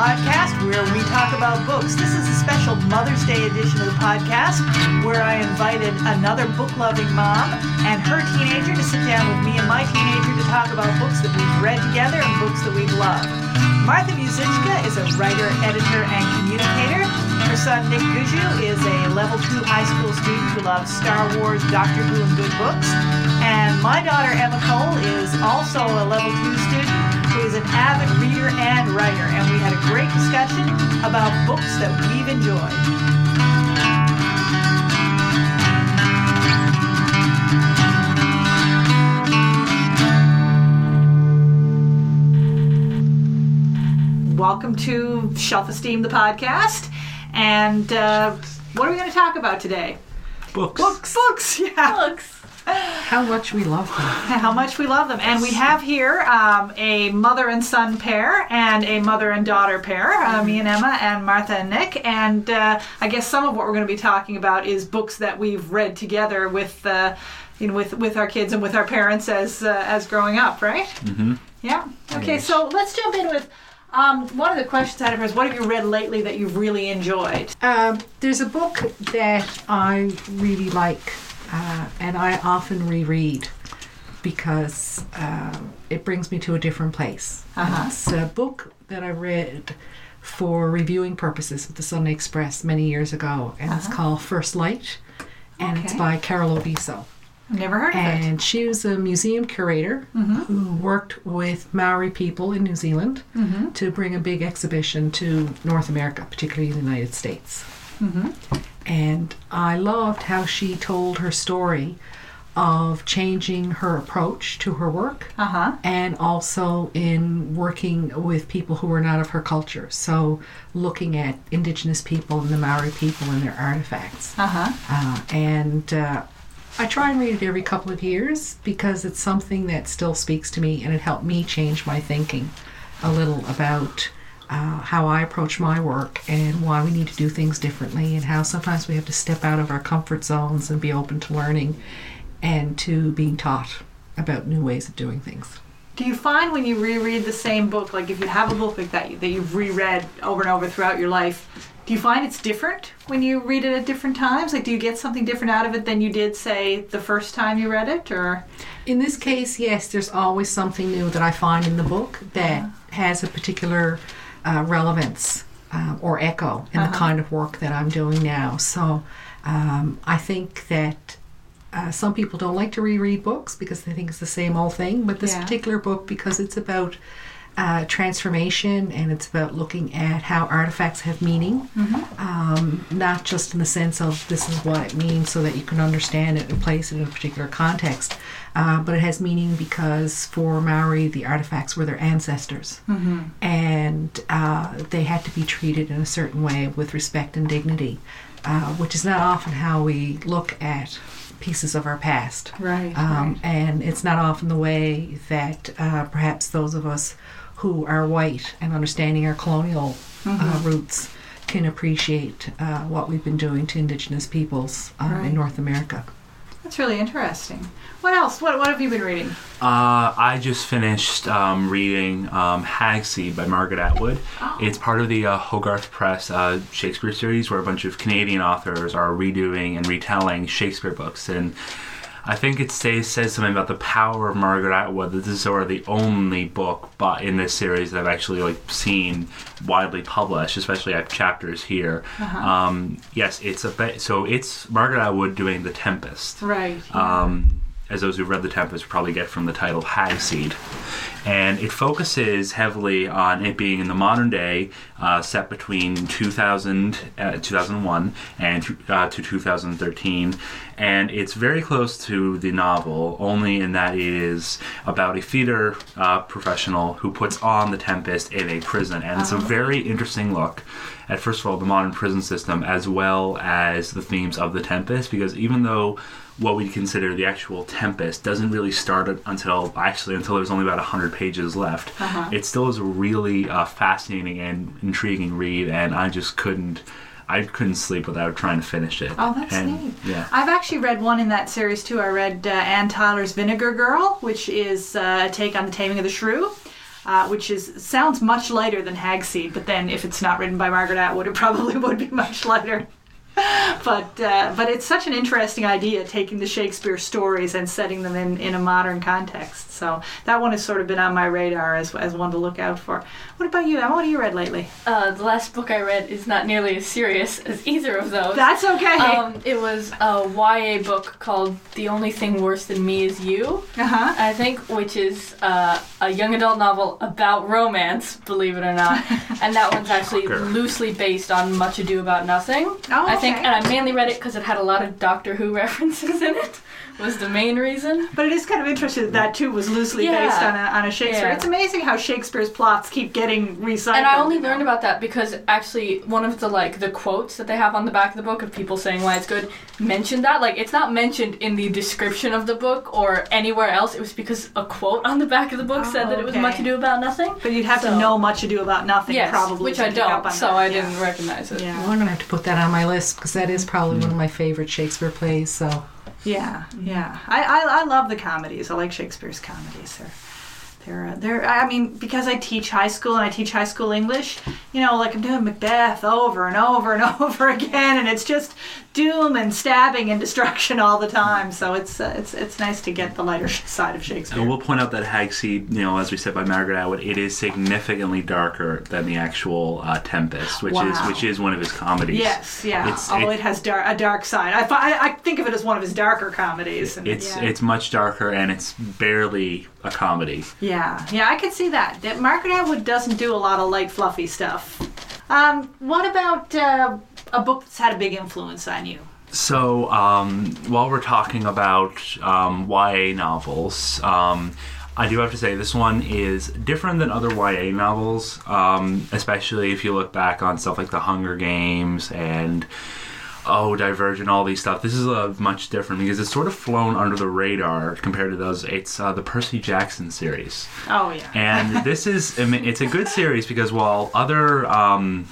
podcast where we talk about books. This is a special Mother's Day edition of the podcast where I invited another book loving mom and her teenager to sit down with me and my teenager to talk about books that we've read together and books that we've loved. Martha Muzychka is a writer, editor, and communicator. Her son Nick Gushue is a level two high school student who loves Star Wars, Doctor Who, and good books. And my daughter Emma Cole is also a level two student who is an avid reader and writer. And we had a great discussion about books that we've enjoyed. Welcome to Shelf Esteem, the podcast. And uh, what are we going to talk about today? Books. Books. Books, yeah. Books. How much we love them. How much we love them. And we have here um, a mother and son pair and a mother and daughter pair, uh, me and Emma and Martha and Nick. And uh, I guess some of what we're going to be talking about is books that we've read together with. Uh, you know, with with our kids and with our parents as uh, as growing up, right? Mm-hmm. Yeah. Okay, so let's jump in with um, one of the questions I had is, what have you read lately that you've really enjoyed? Um, there's a book that I really like, uh, and I often reread because um, it brings me to a different place. Uh-huh. It's a book that I read for reviewing purposes with the Sunday Express many years ago, and it's called First Light, and it's by Carol O'Biso. Never heard of it. And she was a museum curator who worked with Maori people in New Zealand to bring a big exhibition to North America, particularly the United States. And I loved how she told her story of changing her approach to her work Uh huh. and also in working with people who were not of her culture. So, looking at Indigenous people and the Maori people and their artifacts. Uh huh. Uh, and uh, I try and read it every couple of years because it's something that still speaks to me and it helped me change my thinking a little about uh, how I approach my work and why we need to do things differently and how sometimes we have to step out of our comfort zones and be open to learning and to being taught about new ways of doing things. Do you find when you reread the same book, like if you have a book like that that you've reread over and over throughout your life, do you find it's different when you read it at different times? Like, do you get something different out of it than you did, say, the first time you read it, or? In this case, yes, there's always something new that I find in the book that has a particular uh, relevance uh, or echo in the kind of work that I'm doing now. So um, I think that uh, some people don't like to reread books because they think it's the same old thing, but this Yeah. particular book, because it's about uh, transformation and it's about looking at how artifacts have meaning, um, not just in the sense of this is what it means so that you can understand it and place it in a particular context, uh, but it has meaning because for Maori, the artifacts were their ancestors. And uh, they had to be treated in a certain way with respect and dignity, uh, which is not often how we look at pieces of our past. Right. Um, And it's not often the way that uh, perhaps those of us who are white and understanding our colonial uh, roots can appreciate uh, what we've been doing to Indigenous peoples um, Right. in North America. That's really interesting. What else? What, what have you been reading? Uh, I just finished um, reading um, Hagseed by Margaret Atwood. It's part of the uh, Hogarth Press uh, Shakespeare series, where a bunch of Canadian authors are redoing and retelling Shakespeare books. And I think it says, says something about the power of Margaret Atwood that this is sort of the only book but in this series that I've actually like seen widely published, especially at chapters here. Um, yes, it's a bit, so it's Margaret Atwood doing The Tempest Right. um, as those who've read The Tempest probably get from the title Hagseed. And it focuses heavily on it being in the modern day, uh, set between 2000, uh, 2001 and uh, to 2013. And it's very close to the novel, only in that it is about a theater uh, professional who puts on The Tempest in a prison. And it's a very interesting look at, first of all, the modern prison system as well as the themes of The Tempest, because even though what we consider the actual Tempest doesn't really start until actually until there's only about 100 pages left. It still is a really uh, fascinating and intriguing read, and I just couldn't. I couldn't sleep without trying to finish it. Oh, that's And, neat. Yeah. I've actually read one in that series too. I read uh, Anne Tyler's Vinegar Girl, which is uh, a take on The Taming of the Shrew. uh, which is sounds much lighter than Hagseed, but then if it's not written by Margaret Atwood, it probably would be much lighter. but uh, but it's such an interesting idea taking the Shakespeare stories and setting them in, in a modern context. So that one has sort of been on my radar as, as one to look out for. What about you? Emma? What have you read lately? Uh, the last book I read is not nearly as serious as either of those. That's okay. Um, it was a YA book called The Only Thing Worse Than Me Is You, uh huh. I think, which is uh, a young adult novel about romance, believe it or not. and that one's actually Shocker. loosely based on Much Ado About Nothing. Oh, I think, okay. and I mainly read it because it had a lot of Doctor Who references in it, was the main reason. But it is kind of interesting that that too was loosely Yeah. based on a, on a Shakespeare. Yeah. It's amazing how Shakespeare's plots keep getting recycled. And I only learned about that because actually one of the like the quotes that they have on the back of the book of people saying why it's good mentioned that. Like it's not mentioned in the description of the book or anywhere else. It was because a quote on the back of the book Oh, said that it was oh, much ado about nothing. But you'd have to know much ado about nothing, Yes, probably. which to I don't, so that. I Yeah. didn't recognize it. Yeah. Well, I'm gonna have to put that on my list because that is probably one of my favorite Shakespeare plays. So Yeah, yeah. I, I, I love the comedies. I like Shakespeare's comedies. They're, they're, uh, they're. I mean, because I teach high school and I teach high school English. You know, like I'm doing Macbeth over and over and over again, and it's just doom and stabbing and destruction all the time. So it's uh, it's it's nice to get the lighter side of Shakespeare. And we'll point out that Hagseed, you know, as we said by Margaret Atwood, it is significantly darker than the actual uh, Tempest, which is which is one of his comedies. Yes, yeah. It's- Although it- it has dar- a dark side. I, I, I think of it as one of his darker comedies. and- It's yeah. it's much darker and it's barely a comedy. Yeah, yeah, I could see that. That Margaret Atwood doesn't do a lot of light, fluffy stuff. Um, what about uh, a book that's had a big influence on you? So, um, while we're talking about um, YA novels, um, I do have to say this one is different than other YA novels, um, especially if you look back on stuff like The Hunger Games and oh, Divergent, all these stuff. This is a much different because it's sort of flown under the radar compared to those. It's uh, the Percy Jackson series. Oh yeah. and this is I mean, it's a good series because while other um,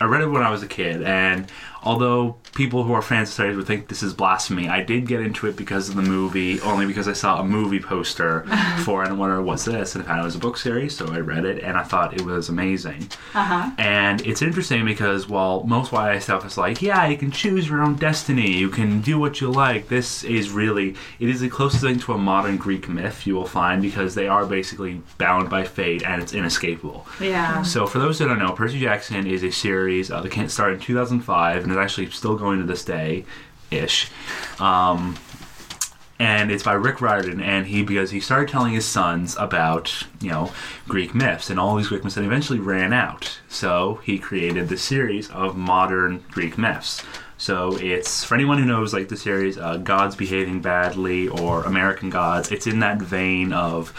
I read it when I was a kid, and although people who are fans of series would think this is blasphemy, I did get into it because of the movie, only because I saw a movie poster for it and wondered what's this, and I found it was a book series, so I read it and I thought it was amazing. Uh huh. And it's interesting because while most YA stuff is like, yeah, you can choose your own destiny, you can do what you like, this is really, it is the closest thing to a modern Greek myth you will find because they are basically bound by fate and it's inescapable. Yeah. So for those who don't know, Percy Jackson is a series uh, that started in 2005 and is actually still going to this day, ish. Um, and it's by Rick Riordan, and he because he started telling his sons about you know Greek myths and all these Greek myths, and eventually ran out. So he created the series of modern Greek myths. So it's for anyone who knows like the series uh, Gods Behaving Badly or American Gods. It's in that vein of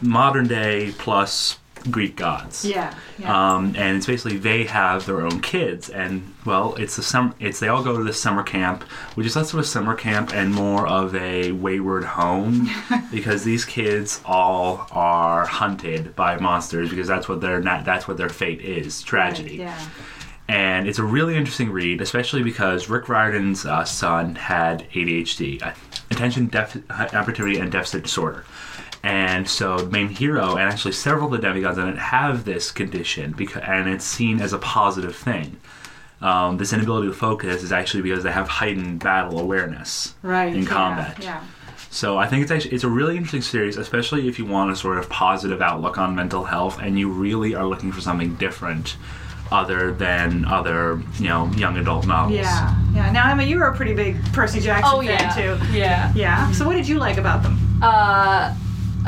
modern day plus Greek gods. Yeah. Yeah. Um, and it's basically they have their own kids, and well, it's the summer. It's they all go to this summer camp, which is less of a summer camp and more of a wayward home, because these kids all are hunted by monsters because that's what their not, that's what their fate is tragedy. Yeah. And it's a really interesting read, especially because Rick Riordan's uh, son had ADHD, attention deficit hyperactivity and deficit disorder. And so the main hero and actually several of the demigods in it have this condition because and it's seen as a positive thing. Um, this inability to focus is actually because they have heightened battle awareness Right. in yeah, combat. Yeah. So I think it's actually it's a really interesting series, especially if you want a sort of positive outlook on mental health and you really are looking for something different other than other, you know, young adult novels. Yeah. Yeah. Now, Emma, you were a pretty big Percy Jackson Oh fan yeah, too. yeah. Yeah. So, what did you like about them? Uh,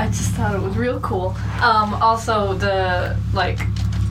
I just thought it was real cool. Um, also the like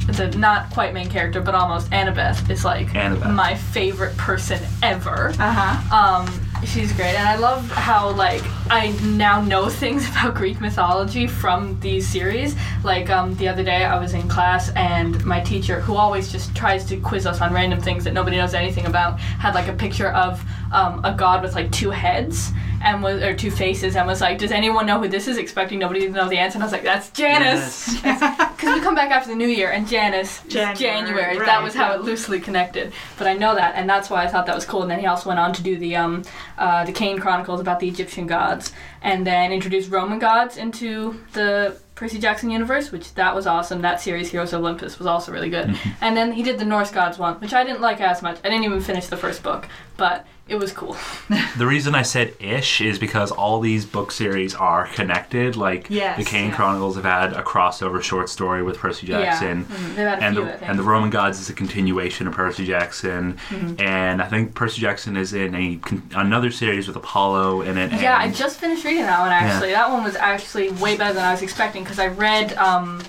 the not quite main character, but almost Annabeth is like Annabeth. my favorite person ever. Uh huh. Um, she's great, and I love how like I now know things about Greek mythology from these series. Like um, the other day, I was in class, and my teacher, who always just tries to quiz us on random things that nobody knows anything about, had like a picture of um, a god with like two heads and was or two faces, and was like, "Does anyone know who this is?" Expecting nobody to know the answer, and I was like, "That's Janice." Because we come back after the new year, and Janice January, January. right, that was how yeah. it loosely connected. But I know that, and that's why I thought that was cool. And then he also went on to do the um, uh, the Kane Chronicles about the Egyptian gods, and then introduced Roman gods into the Percy Jackson universe, which that was awesome. That series, Heroes of Olympus, was also really good. and then he did the Norse gods one, which I didn't like as much. I didn't even finish the first book, but it was cool. The reason I said ish is because all these book series are connected. Like Yes, the Kane yeah. Chronicles have had a crossover short story with Percy Jackson. Yeah, mhm, they've had a and few, the and the Roman Gods is a continuation of Percy Jackson, Mm-hmm. and I think Percy Jackson is in a another series with Apollo in it. Yeah, I just finished reading that one actually. That one was actually way better than I was expecting because I read um,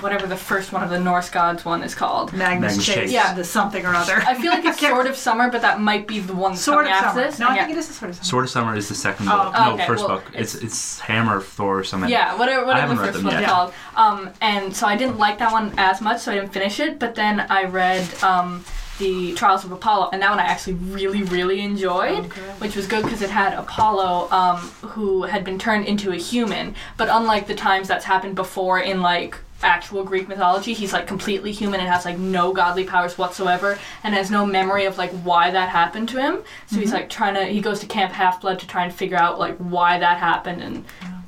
whatever the first one of the Norse gods one is called. Magnus, Magnus Chase, Chase. Yeah. the something or other. I feel like it's Sword of Summer, but that might be the one that's sort of coming summer. this. No, I Yeah. think it is a Sword of Summer. Sword of Summer is the second Oh, book. no, okay, first well, book. It's it's Hammer of Thor or something. Yeah, whatever, whatever the first them one's called. Um, and so I didn't like that one as much, so I didn't finish it. But then I read um, the Trials of Apollo, and that one I actually really, really enjoyed, which was good because it had Apollo, um, who had been turned into a human. But unlike the times that's happened before in like actual Greek mythology, he's like completely human and has like no godly powers whatsoever, and has no memory of like why that happened to him. So he's mm-hmm. like trying to he goes to Camp Half Blood to try and figure out like why that happened and.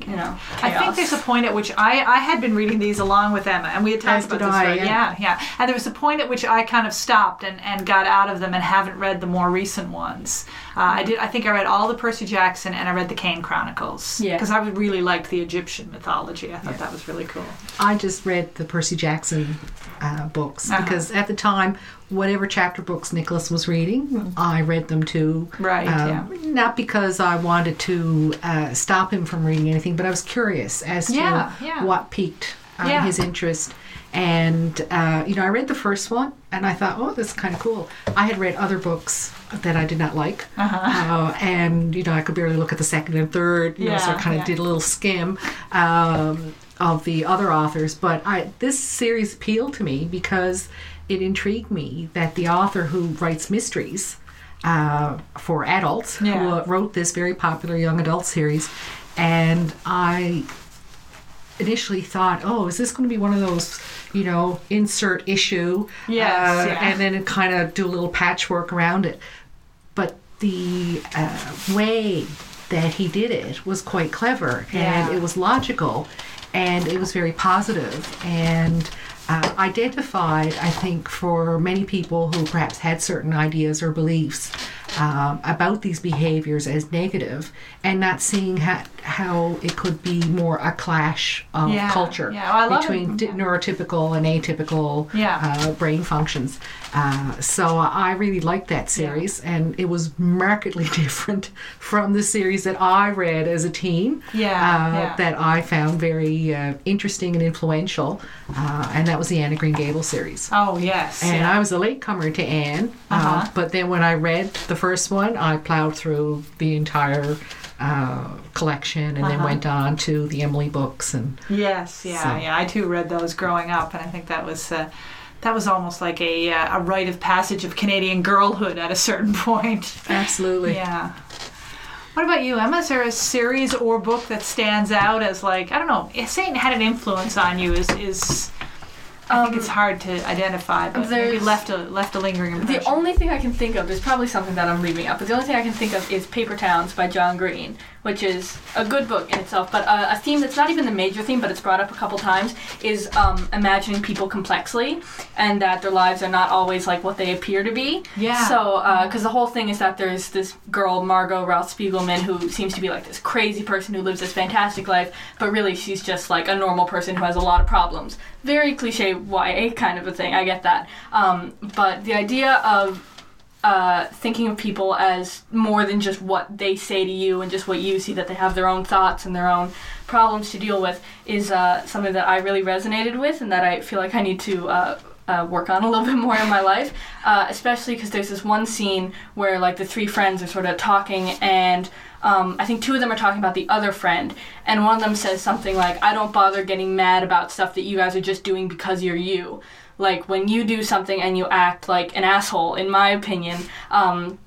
You know, I think there's a point at which I, I had been reading these along with Emma, and we had talked As about this. I, right? yeah. yeah, yeah. And there was a point at which I kind of stopped and, and got out of them and haven't read the more recent ones. Uh, I did. I think I read all the Percy Jackson and I read the Kane Chronicles. Yeah. Because I really liked the Egyptian mythology. I thought that was really cool. I just read the Percy Jackson uh, books Uh-huh. because at the time, whatever chapter books Nicholas was reading, I read them too. Mm-hmm. Right, Um, Not because I wanted to uh, stop him from reading anything, but I was curious as to Yeah, yeah. what piqued um, Yeah. his interest. And uh, you know, I read the first one, and I thought, "Oh, this is kind of cool." I had read other books that I did not like, Uh-huh. uh, and you know, I could barely look at the second and third. You know, so I kind of yeah. did a little skim um, of the other authors. But I this series appealed to me because it intrigued me that the author who writes mysteries uh, for adults who Yeah. uh, wrote this very popular young adult series, and I initially thought, oh, is this going to be one of those, you know, insert issue? Yes, uh, yeah. And then kind of do a little patchwork around it. But the uh, way that he did it was quite clever Yeah. and it was logical and it was very positive and uh, identified, I think, for many people who perhaps had certain ideas or beliefs um, about these behaviors as negative and not seeing how, how it could be more a clash of Yeah, culture yeah, well, between di- neurotypical and atypical Yeah. uh, brain functions. Uh, so I really liked that series, and it was markedly different from the series that I read as a teen. Yeah, uh. That I found very uh, interesting and influential, uh, and that was the Anne of Green Gables series. Oh yes. And. I was a latecomer to Anne, uh, Uh-huh. but then when I read the first one, I plowed through the entire uh, collection, and then Uh-huh. went on to the Emily books and. Yes, yeah, So- yeah. I too read those growing up, and I think that was uh, that was almost like a uh, a rite of passage of Canadian girlhood at a certain point. Absolutely. Yeah. What about you, Emma? Is there a series or book that stands out as like I don't know, saying had an influence on you is is I think Um, it's hard to identify, but maybe there's- left a left a lingering impression. The only thing I can think of, there's probably something that I'm leaving out, but the only thing I can think of is Paper Towns by John Green, which is a good book in itself, but uh, a theme that's not even the major theme, but it's brought up a couple times, is um, imagining people complexly, and that their lives are not always like what they appear to be. Yeah. So, because the whole thing is that there's this girl, Margo Roth Spiegelman, who seems to be like this crazy person who lives this fantastic life, but really she's just like a normal person who has a lot of problems. Very cliche YA kind of a thing, I get that. Um, but the idea of uh, thinking of people as more than just what they say to you and just what you see, that they have their own thoughts and their own problems to deal with, is uh, something that I really resonated with and that I feel like I need to. Uh, uh, work on a little bit more in my life, uh, especially because there's this one scene where like the three friends are sort of talking, and um, I think two of them are talking about the other friend, and one of them says something like, "I don't bother getting mad about stuff that you guys are just doing because you're you." Like when you do something and you act like an asshole, in my opinion, um,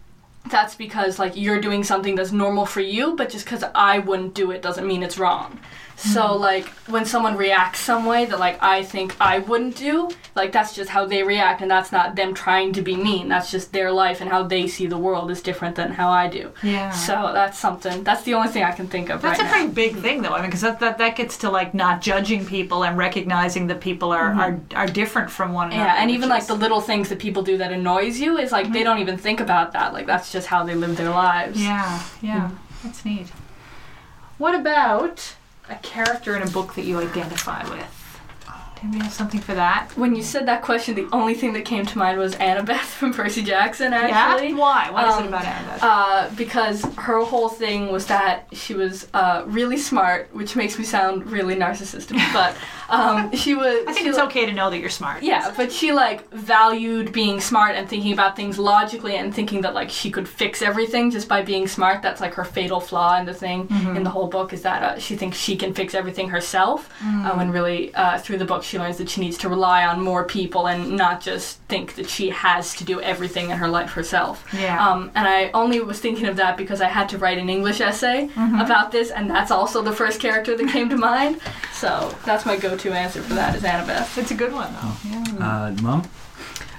that's because like you're doing something that's normal for you, but just because I wouldn't do it doesn't mean it's wrong. So hmm. like when someone reacts some way that like I think I wouldn't do, like that's just how they react, and that's not them trying to be mean. That's just their life and how they see the world is different than how I do. Yeah. So that's something. That's the only thing I can think of That's right a now. pretty big thing, though. I mean, because that, that that gets to like not judging people and recognizing that people are mm-hmm. are, are different from one another. Yeah, and even like the little things that people do that annoys you is like they mm-hmm. don't even think about that. Like that's just how they live their lives. Yeah, yeah, that's neat. What about a character in a book that you identify with? Anybody have something for that? When you said that question, the only thing that came to mind was Annabeth from Percy Jackson. Actually, Yeah. Why? What is Um, it about Annabeth? Uh, because her whole thing was that she was uh, really smart, which makes me sound really narcissistic. But um, she was. I think it's okay to know that you're smart. Yeah, but she like valued being smart and thinking about things logically and thinking that like she could fix everything just by being smart. That's like her fatal flaw in the thing in the whole book is that uh, she thinks she can fix everything herself. Uh, when really uh, through the book she learns that she needs to rely on more people and not just think that she has to do everything in her life herself. Yeah. Um, and I only was thinking of that because I had to write an English essay about this, and that's also the first character that came to mind. So that's my go-to answer for that is Annabeth. It's a good one though. Yeah. Uh, Mom?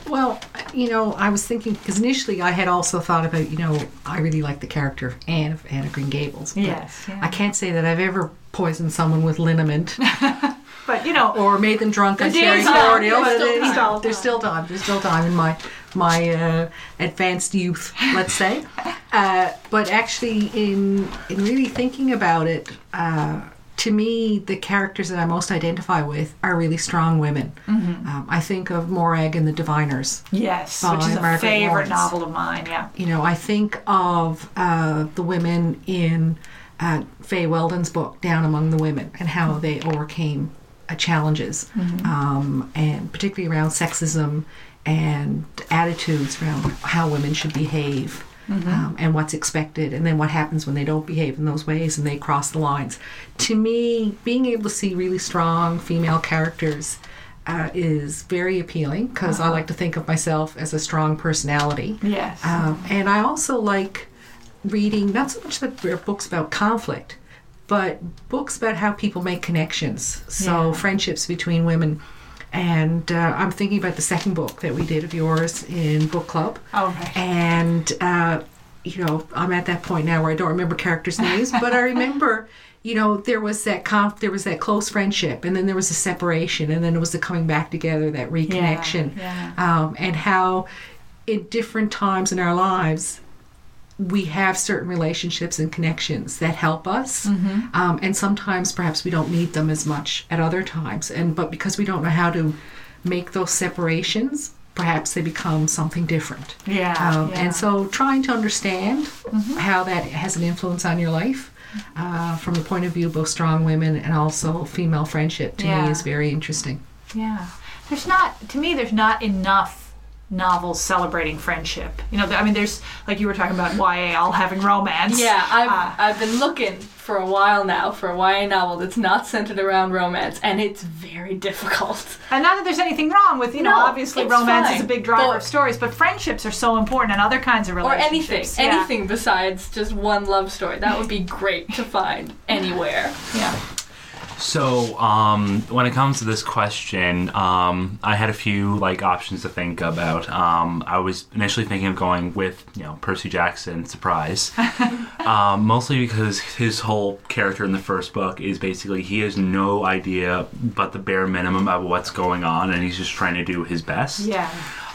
Well, you know, I was thinking because initially I had also thought about, you know, I really like the character of Anne of Anne of Green Gables. but Yes, yeah. I can't say that I've ever poisoned someone with liniment But you know, or made them drunk on Their sherry days are- cordial. there's still There's time. still- There's still time. There's still time in my my uh, advanced youth, let's say. Uh, but actually, in in really thinking about it, uh, to me, the characters that I most identify with are really strong women. Mm-hmm. Um, I think of Morag and the Diviners. yes, which is a Margaret favorite Laurence. novel of mine. Yeah. You know, I think of uh, the women in uh, Fay Weldon's book, Down Among the Women, and how they overcame uh, challenges, um, and particularly around sexism and attitudes around how women should behave. Um, and what's expected, and then what happens when they don't behave in those ways and they cross the lines. To me, being able to see really strong female characters uh, is very appealing because I like to think of myself as a strong personality. Yes. Um, and I also like reading not so much that there books about conflict, but books about how people make connections. So Yeah. friendships between women. And uh, I'm thinking about the second book that we did of yours in book club. oh right. And uh, you know, I'm at that point now where I don't remember characters' names, but I remember, you know, there was that conf- there was that close friendship, and then there was a separation, and then there was the coming back together, that reconnection, yeah. Um, and how, in different times in our lives, we have certain relationships and connections that help us, um, and sometimes perhaps we don't need them as much at other times, and but because we don't know how to make those separations. Perhaps they become something different. Yeah, Um, yeah. And so trying to understand how that has an influence on your life uh, from the point of view of both strong women and also female friendship to Yeah. me is very interesting. Yeah. There's not, to me, there's not enough novels celebrating friendship. You know, I mean, there's, like you were talking about YA all having romance. Yeah, I've, Uh, I've been looking for a while now for a YA novel that's not centered around romance, and it's very difficult. and not that there's anything wrong with, you know, obviously romance is a big driver but- of stories, but friendships are so important and other kinds of relationships. Or anything, Yeah. anything besides just one love story. That would be great to find anywhere. Yeah. So, um, when it comes to this question, um, I had a few like options to think about. Um, I was initially thinking of going with you know Percy Jackson, surprise, um, mostly because his whole character in the first book is basically he has no idea but the bare minimum of what's going on, and he's just trying to do his best. Yeah.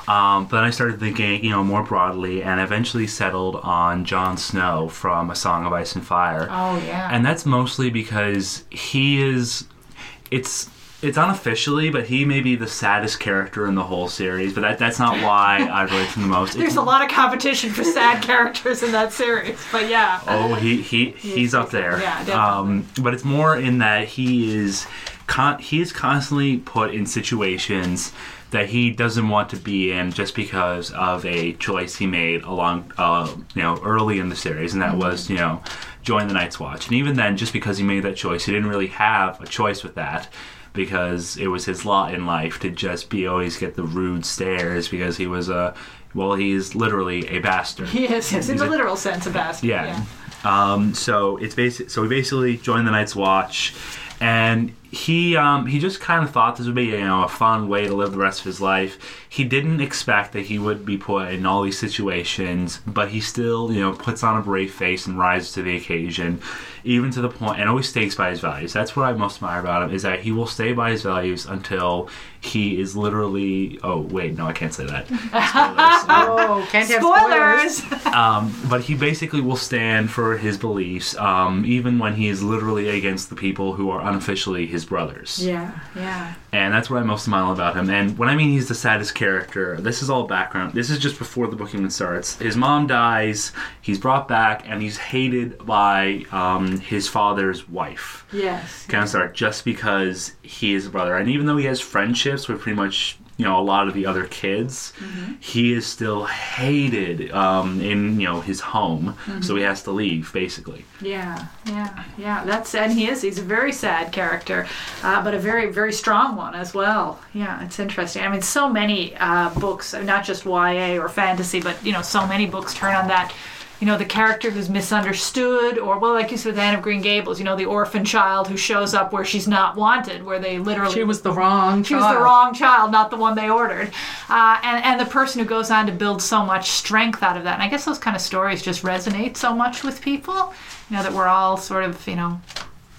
Um, but then I started thinking, you know, more broadly, and eventually settled on Jon Snow from A Song of Ice and Fire Oh, yeah. and that's mostly because he is it's it's unofficially but he may be the saddest character in the whole series but that that's not why i relate to him the most there's a lot of competition for sad characters in that series, but yeah. oh he, he he's up there Yeah, definitely. um but it's more in that he is con- he is constantly put in situations that he doesn't want to be in just because of a choice he made along uh, you know early in the series and that Mm-hmm. was you know join the night's watch and even then just because he made that choice he didn't really have a choice with that because it was his lot in life to just be always get the rude stares because he was a well he's literally a bastard Yes, yes, in the literal sense of bastard. yeah. Um, so it's basic. So we basically joined the Night's Watch, and he um, he just kind of thought this would be you know a fun way to live the rest of his life. He didn't expect that he would be put in all these situations, but he still you know puts on a brave face and rises to the occasion, even to the point and always stays by his values. That's what I most admire about him is that he will stay by his values until he is literally. Oh wait, no, I can't say that. Spoilers. Oh, can't have spoilers. Spoilers. um, but he basically will stand for his beliefs, um, even when he is literally against the people who are unofficially his brothers. yeah, yeah. And that's what I most admire about him. And when I mean he's the saddest character, this is all background. This is just before the book even starts. His mom dies, he's brought back, and he's hated by um, his father's wife. Yes. Kind of start just because he is a brother. And even though he has friendships with pretty much you know a lot of the other kids, he is still hated um, in you know his home. So he has to leave basically. Yeah, yeah, yeah. That's and he is. He's a very sad character, uh, but a very, very strong one as well. Yeah, it's interesting. I mean, so many uh, books, not just YA or fantasy, but you know, so many books turn on that. You know, the character who's misunderstood, or well, like you said, with Anne of Green Gables. You know, the orphan child who shows up where she's not wanted, where they literally She was the wrong she was the child. wrong child, not the one they ordered. Uh, and, and the person who goes on to build so much strength out of that. And I guess those kind of stories just resonate so much with people. You know, that we're all sort of, you know,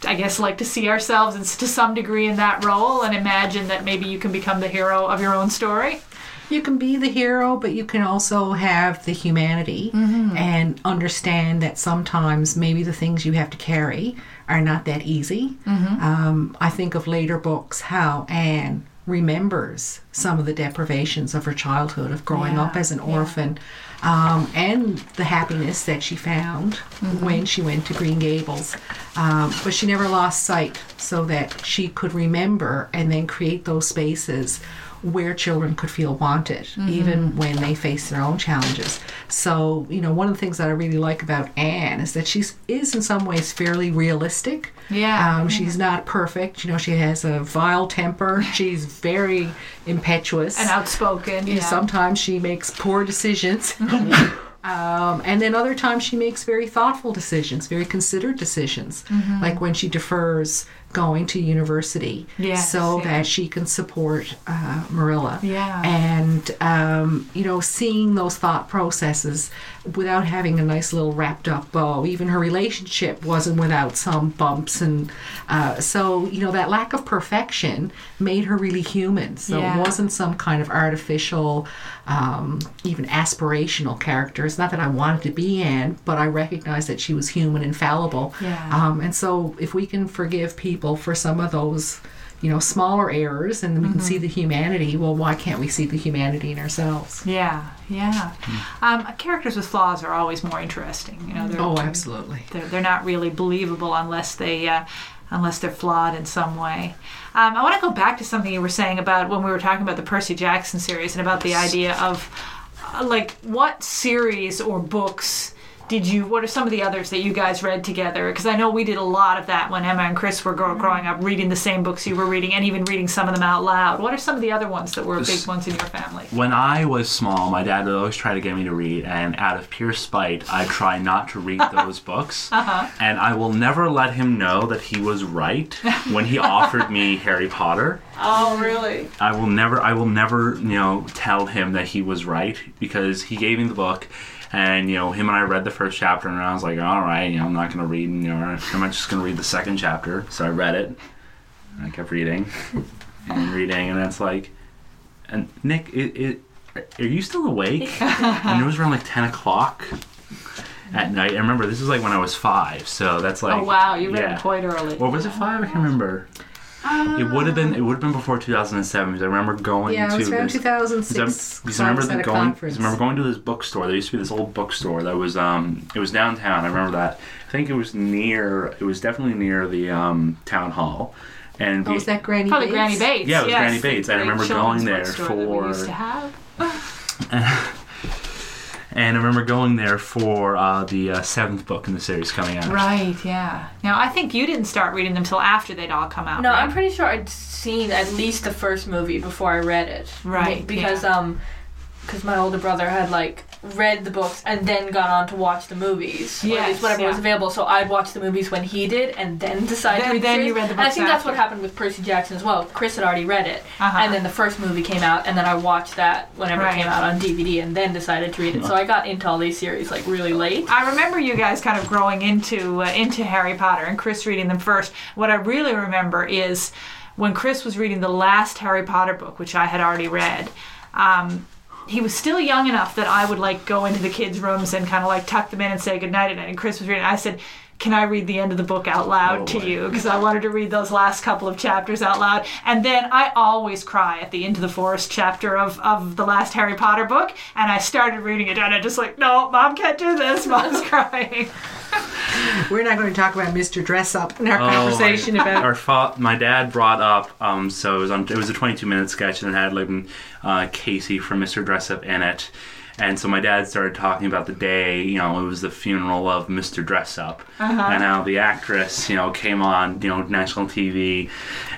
I guess like to see ourselves in, to some degree in that role and imagine that maybe you can become the hero of your own story. You can be the hero, but you can also have the humanity and understand that sometimes maybe the things you have to carry are not that easy. Um, I think of later books how Anne remembers some of the deprivations of her childhood, of growing Yeah, up as an yeah. orphan, um, and the happiness that she found when she went to Green Gables. Um, but she never lost sight so that she could remember and then create those spaces where children could feel wanted, even when they face their own challenges. So, you know, one of the things that I really like about Anne is that she is in some ways fairly realistic. Yeah. Um, she's not perfect. You know, she has a vile temper. She's very impetuous. And outspoken. Yeah. Sometimes she makes poor decisions. Um, and then other times she makes very thoughtful decisions, very considered decisions, Mm-hmm. like when she defers going to university Yes, so yeah. that she can support uh, Marilla. Yeah. And, um, you know, seeing those thought processes without having a nice little wrapped up bow. Even her relationship wasn't without some bumps. And uh, so, you know, that lack of perfection made her really human. So Yeah. it wasn't some kind of artificial, um, even aspirational character. It's not that I wanted to be Anne, but I recognized that she was human and fallible. Yeah. Um, and so if we can forgive people for some of those, you know, smaller errors and we can see the humanity, well, why can't we see the humanity in ourselves? Yeah, yeah. Um, characters with flaws are always more interesting. You know, they're, Oh, absolutely. they're, they're not really believable unless they uh, unless they're flawed in some way. Um, I want to go back to something you were saying about when we were talking about the Percy Jackson series and about the idea of uh, like what series or books did you what are some of the others that you guys read together because i know we did a lot of that when emma and chris were grow- growing up reading the same books you were reading and even reading some of them out loud what are some of the other ones that were big ones in your family When I was small, my dad would always try to get me to read, and out of pure spite, I try not to read those books. Uh-huh. And I will never let him know that he was right when he offered me Harry Potter. oh really I will never, I will never, you know, tell him that he was right because he gave me the book, and you know, him and I read the first chapter, and I was like, all right, you know, I'm not gonna read, you know, I'm just gonna read the second chapter. So I read it, and I kept reading and reading, and it's like, and Nick, it, it, are you still awake? and it was around like ten o'clock at night. I remember this is like when I was five, so that's like, oh wow you read yeah. it quite early Or was it five? I can't remember. It would have been. It would have been before 2007 because I remember going Yeah, it to was around this. 2006. Because I remember I was at the going. conference. Because I remember going to this bookstore. There used to be this old bookstore that was. Um, it was downtown. I remember that. I think it was near. It was definitely near the um, town hall. And Oh, the- was that Granny Probably Bates? Granny Bates. Yeah, it was yes, Granny the Bates. I remember going there bookstore that we for- used to have. and I remember going there for uh, the uh, seventh book in the series coming out. Right, yeah. Now, I think you didn't start reading them till after they'd all come out. No, right? I'm pretty sure I'd seen at least the first movie before I read it. Right, Because yeah. um, because my older brother had like read the books and then got on to watch the movies. or at least whatever was available. So I'd watch the movies when he did and then decide Then- to read the then you read the And I books think that's what happened with Percy Jackson as well. Chris had already read it. Uh-huh. And then the first movie came out and then I watched that whenever Right. it came out on DVD and then decided to read it. So I got into all these series like really late. I remember you guys kind of growing into uh, into Harry Potter and Chris reading them first. What I really remember is when Chris was reading the last Harry Potter book, which I had already read. Um, he was still young enough that I would like go into the kids' rooms and kind of like tuck them in and say goodnight. And Chris was reading. I said. Can I read the end of the book out loud Oh, to boy. you? Because I wanted to read those last couple of chapters out loud. And then I always cry at the Into the Forest chapter of, of the last Harry Potter book. And I started reading it and I just like, no, mom can't do this. Mom's crying. We're not going to talk about Mr. Dressup in our Oh, conversation my, about. our fa- my dad brought up um so it was on it was a 22 minute sketch and it had like uh, Casey from Mr. Dressup in it and so my dad started talking about the day you know it was the funeral of Mr. Dressup uh-huh. and how the actress you know came on you know national TV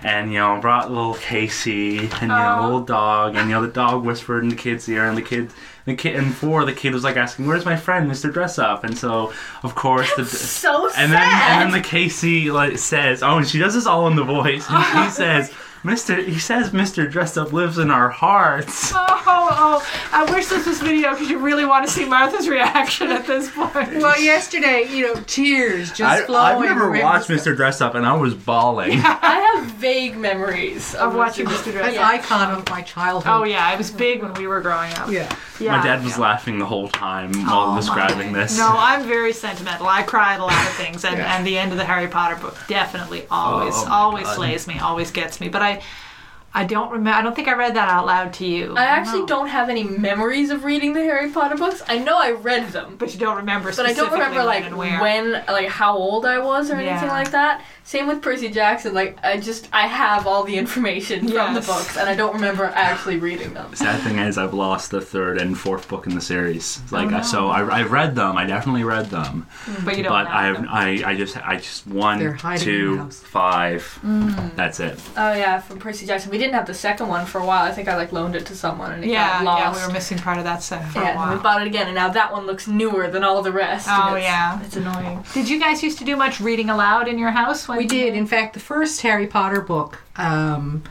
and you know brought little Casey and you know Oh. little dog and you know the dog whispered in the kid's ear and the kid the kid and four the kid was like asking where's my friend Mr. Dressup and so of course the So sad. and then and then the Casey like says, oh, and she does this all in the voice, and she says, Mister, he says, Mister Dressup lives in our hearts. Oh, oh, I wish this was video because you really want to see Martha's reaction at this point. Well, yesterday, you know, tears just I, flowing. I've never from watched his- Mister Dressup, and I was bawling. I have vague memories of watching Mr. Dress An Up. icon of my childhood. Oh yeah, it was big when we were growing up. Yeah. Yeah. My dad was laughing the whole time while Oh, describing my. this. No, I'm very sentimental. I cry at a lot of things, and, Yeah. and the end of the Harry Potter book definitely always, Oh, always God. slays me, always gets me. But I, I don't remember. I don't think I read that out loud to you. I actually No. don't have any memories of reading the Harry Potter books. I know I read them, But you don't remember. but I don't remember like when and when, like how old I was or anything Yeah. like that. Same with Percy Jackson. Like I just I have all the information from the books, and I don't remember actually reading them. Sad thing is, I've lost the third and fourth book in the series. Oh, like, Oh, no. so I, I read them. I definitely read them, mm. But you don't. but know I, them. I, I just, I just one two five. They're hiding in the two, house. five. Mm. That's it. Oh yeah, from Percy Jackson. We didn't have the second one for a while. I think I like loaned it to someone and it Yeah, got yeah, lost. we were missing part of that set for a Yeah, and while. we bought it again, and now that one looks newer than all the rest. Oh, it's- yeah. it's annoying. Did you guys used to do much reading aloud in your house? When We did. In fact, the first Harry Potter book, um,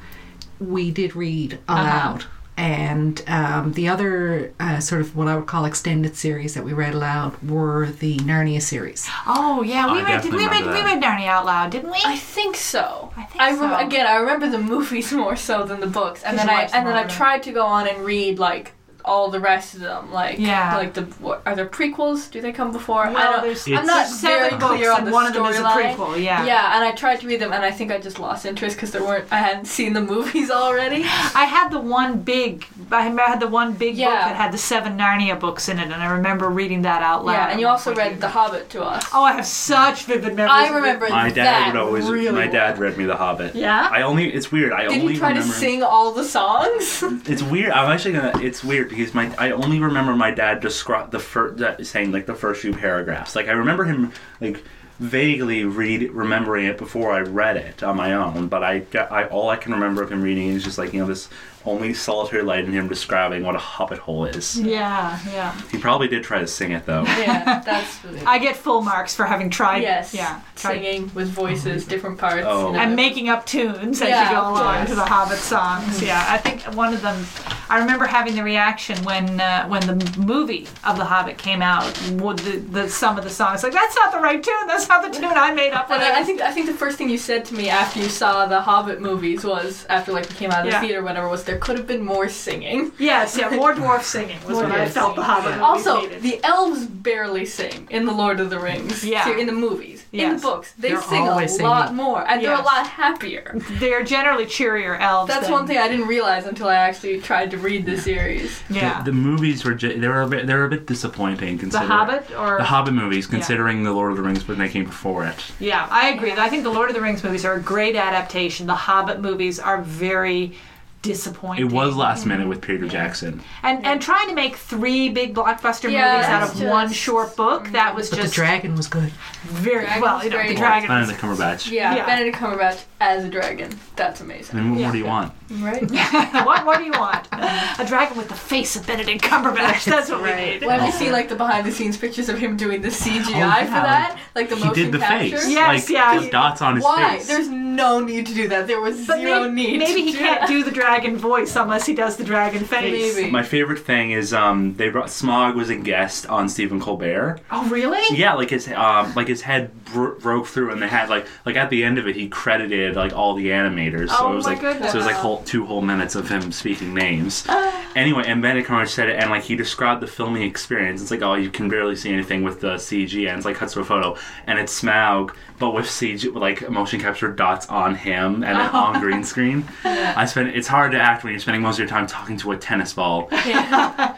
we did read Uh-huh. Aloud. And um, the other uh, sort of what I would call extended series that we read aloud were the Narnia series. Oh yeah, we I read. definitely We read. remember We read Narnia out loud, didn't we? I think so. I think I rem- so. again, I remember the movies more so than the books, and 'Cause then I and then I tried to go on and read like all the rest of them, like Yeah. like the what, are there prequels? Do they come before? I don't, there's, I'm not seven very books clear on the one of them is a storyline. prequel. Yeah. Yeah, and I tried to read them, and I think I just lost interest because there weren't. I hadn't seen the movies already. I had the one big. I had the one big book that had the seven Narnia books in it, and I remember reading that out loud. yeah, and you also one point. read The Hobbit to us. Oh, I have such vivid memories. I of it. remember My that dad would always. really my dad read me The Hobbit. Yeah? I only. It's weird. I Did only he try to sing all the songs? It's weird. I'm actually gonna. It's weird because my. I only remember my dad describe the first saying like the first few paragraphs. Like I remember him like vaguely read remembering it before I read it on my own. But I, I all I can remember of him reading is just like you know this only solitary light in him describing what a hobbit hole is. Yeah, yeah. He probably did try to sing it though. yeah, that's. I get full marks for having tried. yes. Yeah. tried- Singing with voices, different parts. Oh. you know. and making up tunes as Yeah, you go along to the Hobbit songs. Yeah, I think one of them. I remember having the reaction when uh, when the movie of the Hobbit came out. Would the, the some of the songs like that's not the right tune. That's not the tune I made up. And when I, I think I think the first thing you said to me after you saw the Hobbit movies was after like we came out of the Yeah. theater whatever was there could have been more singing. yes, yeah, more dwarf singing was More what I dwarf felt the singing. Hobbit. movies Also, needed. the elves barely sing in the Lord of the Rings. Yeah. ser- in the movies, in the books, they They're sing a always lot singing. more, and they're a lot happier. they're generally cheerier elves. That's than- one thing I didn't realize until I actually tried to read the series. Yeah, The, the movies were ju- they were a bit they were a bit disappointing the considering Hobbit or the Hobbit movies considering the Lord of the Rings when they came before it. Yeah, I agree. I think the Lord of the Rings movies are a great adaptation. The Hobbit movies are very disappointing. It was last minute mm-hmm. with Peter Jackson. and and trying to make three big blockbuster Yeah, movies out that's of one short book that was mm-hmm. But just the dragon was good. very Dragon well. was You know, the dragon. Benedict Cumberbatch. Yeah, Yeah. Benedict Cumberbatch as a dragon. That's I amazing. mean, what Yeah. more do you want? Right? what more do you want? A dragon with the face of Benedict Cumberbatch. That's what we need. When we see like the behind the scenes pictures of him doing the CGI Oh, yeah, for that, like the He motion did the capture. face. Yes, like, yeah. There's dots on his Why? face. There's no need to do that. There was But zero maybe, need. maybe to he do can't that. do the dragon voice unless he does the dragon face. Maybe. My favorite thing is um, they brought Smaug was a guest on Stephen Colbert. Oh, really? Yeah, like his um, like his head bro- broke through, and they had like like at the end of it, he credited like all the animators. So Oh it was my like goodness. so it was like whole, two whole minutes of him speaking names. Uh. anyway, and Benedict Cumberbatch said it, and like he described the filming experience. It's like oh, you can barely see anything with the CG, and it's like cuts to a photo, and it's Smaug, but with CG like motion capture dots on him and then Oh. on green screen. I spent. It's hard to act when you're spending most of your time talking to a tennis ball Yeah.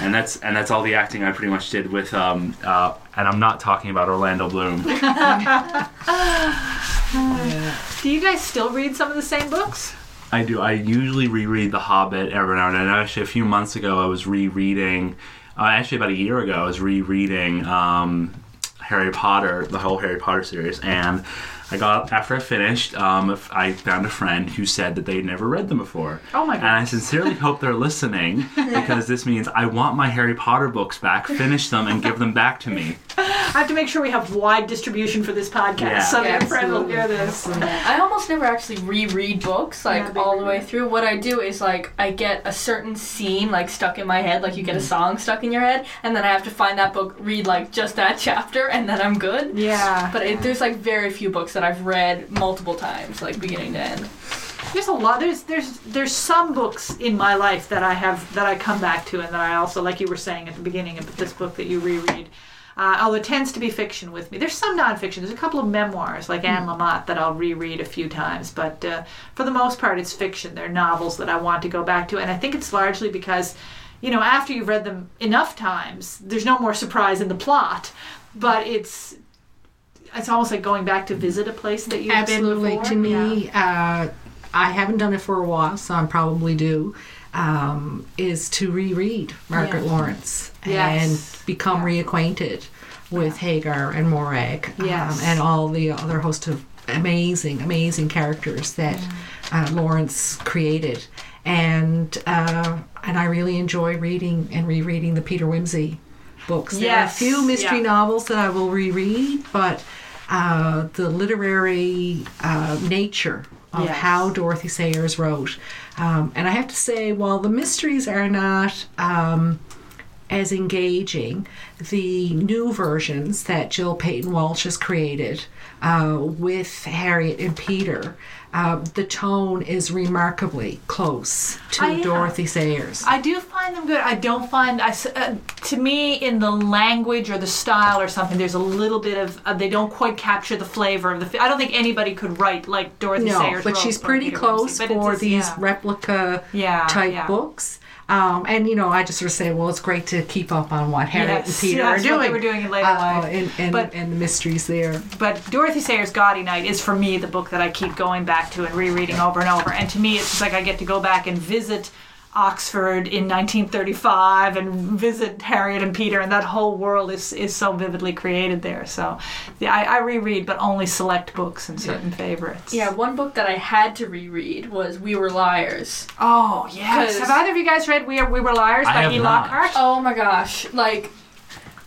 and that's and that's all the acting I pretty much did with um uh and I'm not talking about Orlando Bloom. Do you guys still read some of the same books? I do. I usually reread The Hobbit every now and then. Actually, a few months ago, I was rereading. Uh, actually, about a year ago, I was rereading um, Harry Potter, the whole Harry Potter series, and I got after I finished, um, I found a friend who said that they'd never read them before. Oh my And I sincerely hope they're listening because this means I want my Harry Potter books back, finish them, and give them back to me. I have to make sure we have wide distribution for this podcast Yeah. so that Yeah, your friend will hear this. I almost never actually reread books like Yeah, all the way through. What I do is like I get a certain scene like stuck in my head, like you get a Mm-hmm. song stuck in your head, and then I have to find that book, read like just that chapter, and then I'm good. Yeah. But it, there's like very few books that I've read multiple times, like beginning to end. There's a lot. There's there's there's some books in my life that I have that I come back to, and that I also, like you were saying at the beginning of this book that you reread. Uh, although it tends to be fiction with me. There's some nonfiction. There's a couple of memoirs like Anne Lamott that I'll reread a few times, but uh, for the most part, it's fiction. They're novels that I want to go back to, and I think it's largely because, you know, after you've read them enough times, there's no more surprise in the plot. But it's it's almost like going back to visit a place that you've Absolutely. been before. To me, uh, I haven't done it for a while, so I'm probably due. Um, is to reread Margaret Yeah. Laurence Yes. and become reacquainted with Hagar and Morag Yes. um, and all the other host of amazing, amazing characters that uh, Laurence created. And uh, and I really enjoy reading and rereading the Peter Wimsey books. There are a few mystery yeah. novels that I will reread, but uh, the literary uh, nature of Yes. how Dorothy Sayers wrote. Um, and I have to say, while the mysteries are not um, as engaging, the new versions that Jill Paton Walsh has created uh, with Harriet and Peter, uh, the tone is remarkably close to I. Dorothy Sayers. I do find them good. I don't find I uh, to me in the language or the style or something. There's a little bit of uh, they don't quite capture the flavor of the. I don't think anybody could write like Dorothy no, Sayers. but she's pretty close for these yeah. replica Yeah, type yeah. books. Um, and you know, I just sort of say, well, it's great to keep up on what Harriet Yes, and Peter yes, are doing. what they were doing in later uh, life. and, and, But- and the mysteries there. But Dorothy Sayers' Gaudy Night is for me the book that I keep going back to and rereading over and over. And to me, it's just like I get to go back and visit Oxford in 1935 and visit Harriet and Peter, and that whole world is, is so vividly created there. So yeah, I, I reread, but only select books and certain favorites. Yeah, one book that I had to reread was We Were Liars. Oh yes. Have either of you guys read We Are We Were Liars I by have E. Lockhart? Oh my gosh, like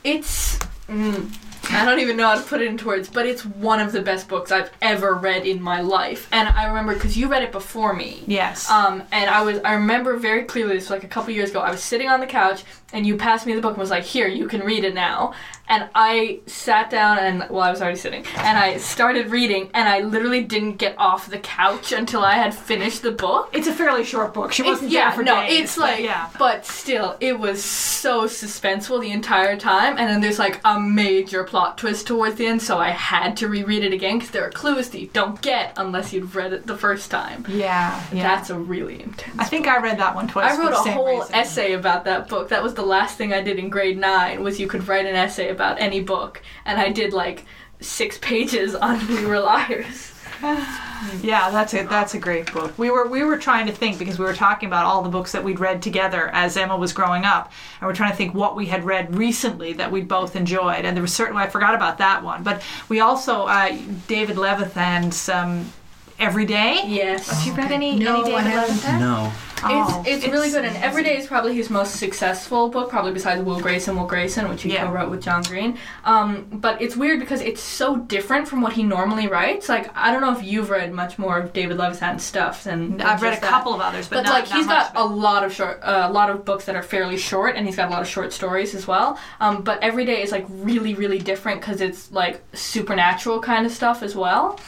it's mm, I don't even know how to put it into words, but it's one of the best books I've ever read in my life. And I remember because you read it before me. Yes. Um, and I was I remember very clearly this was like a couple years ago. I was sitting on the couch and you passed me the book and was like, "Here, you can read it now." And I sat down and well, I was already sitting, and I started reading, and I literally didn't get off the couch until I had finished the book. it's a fairly short book. She wasn't yeah, there for no, days. it's but like, yeah. but still, it was so suspenseful the entire time, and then there's like a major plot twist towards the end, so I had to reread it again because there are clues that you don't get unless you've read it the first time. Yeah, yeah. That's a really intense. I think I read that one twice. I wrote a whole reason. essay about that book. That was the last thing I did in grade nine. Was you could write an essay about any book, and I did like six pages on We Were Liars. Yeah, that's a that's a great book. We were we were trying to think because we were talking about all the books that we'd read together as Emma was growing up, and we're trying to think what we had read recently that we both enjoyed. And there was certainly I forgot about that one, but we also uh, David Levithan's um, Every Day. Yes. Have you read any, No, any David. Levithan? No. Oh, it's, it's really good, and Everyday is probably his most successful book, probably besides Will Grayson, Will Grayson, which he Yeah. co-wrote with John Green. Um, but it's weird because it's so different from what he normally writes. Like I don't know if you've read much more of David Levithan's stuff than, than I've read a that. couple of others, but, But, not, like not he's got a lot of short, uh, a lot of books that are fairly short, and he's got a lot of short stories as well. Um, but every day is like really, really different because it's like supernatural kind of stuff as well.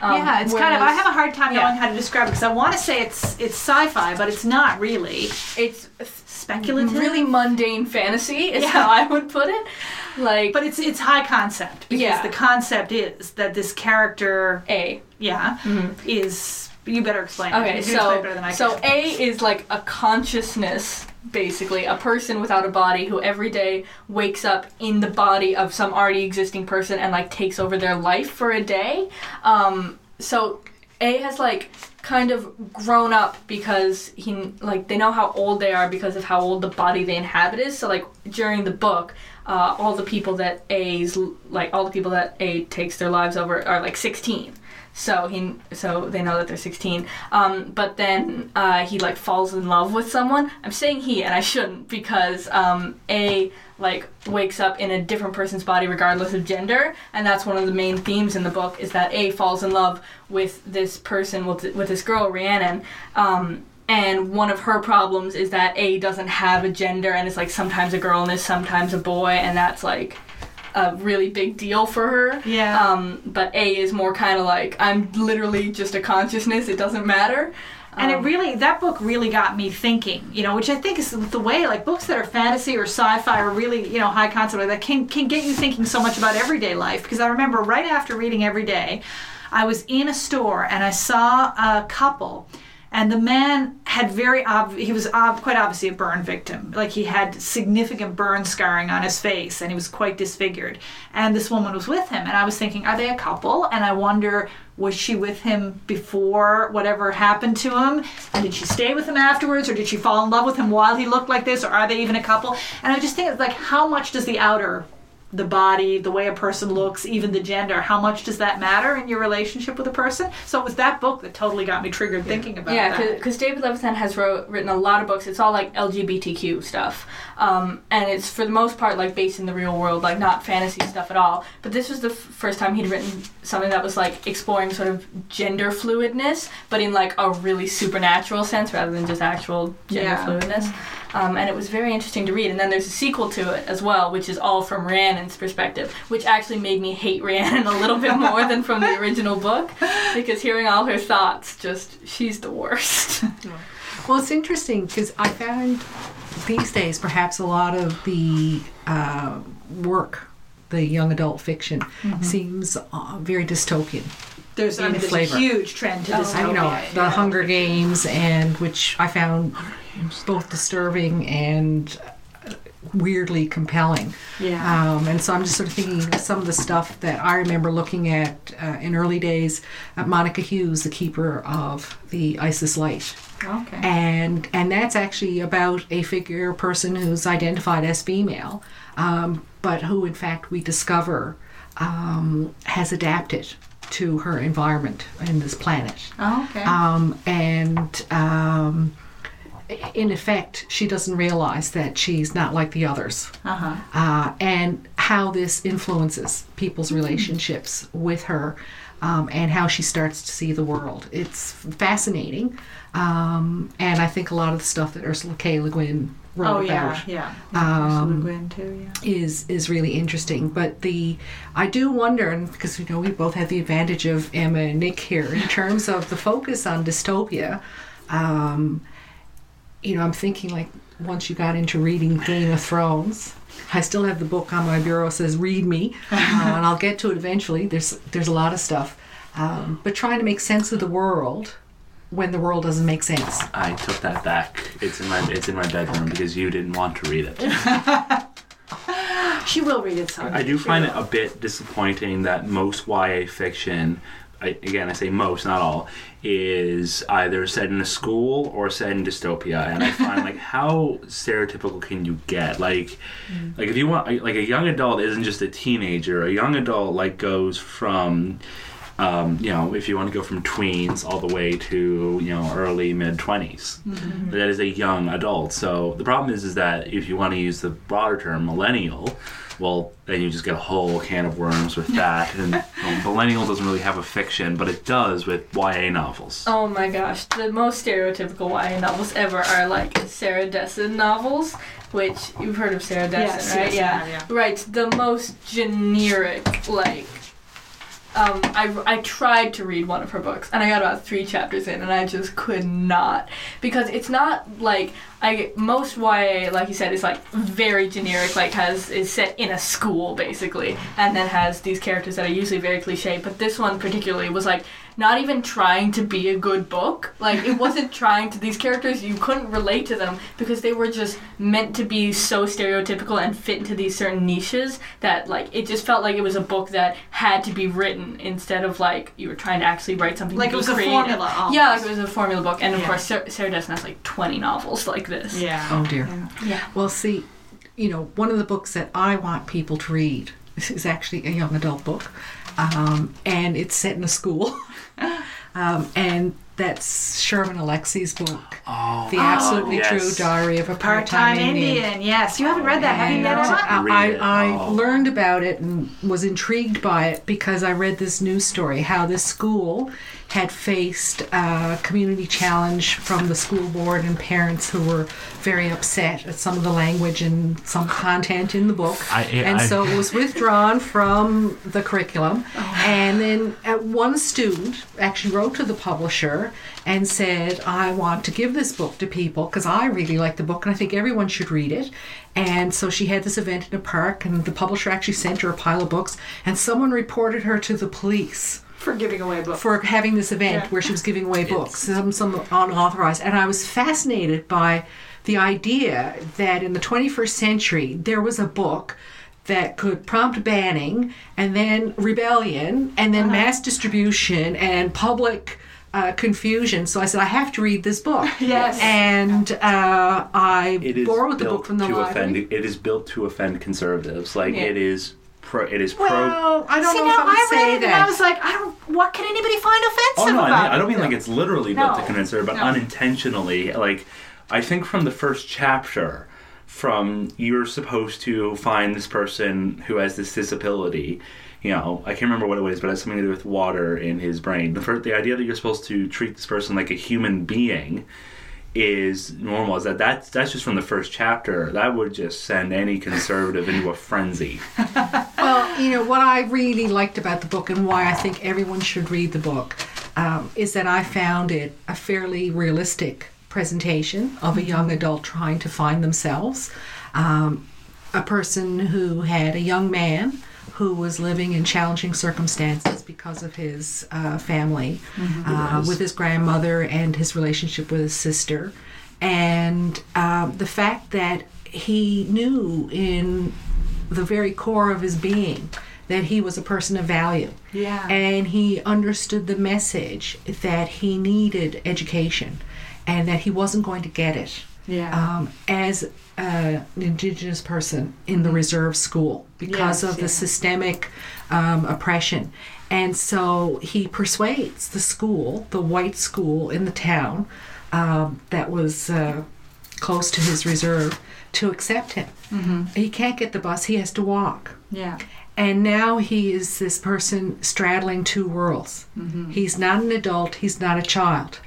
Um, yeah, it's kind of. I have a hard time yeah. knowing how to describe it because I want to say it's it's sci-fi, but it's not really It's speculative. really mundane fantasy is Yeah. how I would put it. Like, but it's it's high concept because Yeah. the concept is that this character, A. yeah, is. You better explain. it. Okay, You can explain it so better than I so. A is like a consciousness, basically, a person without a body who every day wakes up in the body of some already existing person and like takes over their life for a day. Um, so A has like kind of grown up because he like they know how old they are because of how old the body they inhabit is. So like during the book, uh, all the people that A's like all the people that A takes their lives over are like 16. So he, so they know that they're 16. Um, but then uh, he like falls in love with someone. I'm saying he, and I shouldn't because um, A like wakes up in a different person's body regardless of gender, and that's one of the main themes in the book is that A falls in love with this person with with this girl Rhiannon. Um, and one of her problems is that A doesn't have a gender and it's like sometimes a girl and is sometimes a boy, and that's like a really big deal for her. Yeah. Um, but A is more kind of like I'm literally just a consciousness. It doesn't matter. and it Um, really that book really got me thinking you know which i think is the way like books that are fantasy or sci-fi or really you know high concept like that can can get you thinking so much about everyday life because i remember right after reading every day i was in a store and i saw a couple and the man had very ob- he was ob- quite obviously a burn victim. Like he had significant burn scarring on his face and he was quite disfigured. And this woman was with him and i was thinking are they a couple? And i wonder was she with him before whatever happened to him? And did she stay with him afterwards or did she fall in love with him while he looked like this or are they even a couple? And i just think it's like how much does the outer the body, the way a person looks, even the gender, how much does that matter in your relationship with a person? So it was that book that totally got me triggered thinking about it. yeah, that. because David Levithan has wrote, written a lot of books. It's all like LGBTQ stuff, um, and it's for the most part like based in the real world, like not fantasy stuff at all. But this was the f- first time he'd written something that was like exploring sort of gender fluidness, but in like a really supernatural sense rather than just actual gender Yeah. fluidness. Um, and it was very interesting to read. And then there's a sequel to it as well, which is all from Rhiannon's perspective, which actually made me hate Rhiannon a little bit more than from the original book, because hearing all her thoughts, just she's the worst. Well, it's interesting because I found these days perhaps a lot of the uh, work, the young adult fiction, seems uh, very dystopian. There's, I in mean, there's a huge trend to this. Oh. this. I know the Hunger Games, and which I found both disturbing and weirdly compelling. Yeah. Um, and so I'm just sort of thinking of some of the stuff that I remember looking at uh, in early days. Uh, Monica Hughes, the keeper of the Isis Light, okay. and and that's actually about a figure person who's identified as female, um, but who in fact we discover um, has adapted to her environment in this planet. Oh, okay. Um, and um, in effect, she doesn't realize that she's not like the others, uh-huh. uh, and how this influences people's relationships with her, um, and how she starts to see the world. It's fascinating, um, and I think a lot of the stuff that Ursula K. Le Guin wrote Oh, yeah, about yeah. Um, Ursula Guin, too, yeah. is is really interesting. But the I do wonder, and because you know we both have the advantage of Emma and Nick here in terms of the focus on dystopia. Um, you know, I'm thinking like once you got into reading Game of Thrones. I still have the book on my bureau says "Read Me," uh, and I'll get to it eventually. There's there's a lot of stuff, um, but trying to make sense of the world when the world doesn't make sense. I took that back. It's in my it's in my bedroom because you didn't want to read it. She will read it someday. I do find it a bit disappointing that most YA fiction I, again, I say most, not all, is either set in a school or set in dystopia. And I find like how stereotypical can you get? Like, like if you want, like a young adult isn't just a teenager. A young adult like goes from, um, you know, if you want to go from tweens all the way to you know early mid 20s That is a young adult. So the problem is, is that if you want to use the broader term millennial, well, then you just get a whole can of worms with that. and well, millennial doesn't really have a fiction, but it does with YA novels. Oh my gosh, the most stereotypical YA novels ever are like Sarah Dessen novels, which you've heard of Sarah Dessen, Yes, right? yes, I have, yeah. Right, the most generic, like. Um, I, I tried to read one of her books and I got about three chapters in and I just could not. Because it's not like I most YA like you said is like very generic like has is set in a school basically and then has these characters that are usually very cliche but this one particularly was like not even trying to be a good book like it wasn't trying to these characters you couldn't relate to them because they were just meant to be so stereotypical and fit into these certain niches that like it just felt like it was a book that had to be written instead of like you were trying to actually write something Like it was be a formula almost. yeah like it was a formula book and of Yeah. course Sarah, Sarah Dessen has like 20 novels like this Yeah. Oh dear. yeah Well, see, you know, one of the books that I want people to read this is actually a young adult book, um, and it's set in a school, um, and that's Sherman Alexie's book, Oh, "The Absolutely yes. True Diary of a Part-time Part-Time Indian. Yes, you haven't read that, have you, And Nana? I, I, I Oh. learned about it and was intrigued by it because I read this news story how this school had faced a community challenge from the school board and parents who were very upset at some of the language and some content in the book. I- and I- so it was withdrawn from the curriculum. And then uh, one student actually wrote to the publisher and said, I want to give this book to people because I really like the book and I think everyone should read it. And so she had this event in a park, and the publisher actually sent her a pile of books, and someone reported her to the police For giving away books for having this event Yeah. where she was giving away books, some, some unauthorized. And I was fascinated by the idea that in the 21st century there was a book that could prompt banning and then rebellion and then mass distribution and public uh, confusion. So I said, I have to read this book. Yes. And uh, I borrowed the book from the to library. offend. It is built to offend conservatives. Like Yeah. it is pro. It is pro. Well, I don't See, know now if I would I read it that. and I was like, I don't. What can anybody find offensive Oh no, I, about? mean, I don't mean like it's literally built to No. convince her, but No. unintentionally. Like I think from the first chapter, from you're supposed to find this person who has this disability. You know, I can't remember what it was, but it has something to do with water in his brain. The first, the idea that you're supposed to treat this person like a human being is normal. Is that that's that's just from the first chapter? That would just send any conservative into a frenzy. Well, you know, what I really liked about the book and why I think everyone should read the book um, is that I found it a fairly realistic presentation of a young adult trying to find themselves. Um, a person who had a young man who was living in challenging circumstances because of his uh, family, uh, with his grandmother and his relationship with his sister. And um, the fact that he knew in the very core of his being that he was a person of value. Yeah. And he understood the message that he needed education and that he wasn't going to get it Yeah. um, as an indigenous person in the reserve school because Yes, of the systemic um, oppression. And so he persuades the school, the white school in the town um, that was uh, close to his reserve, to accept him. Mm-hmm. He can't get the bus, he has to walk. yeah. And now he is this person straddling two worlds. Mm-hmm. He's not an adult, he's not a child.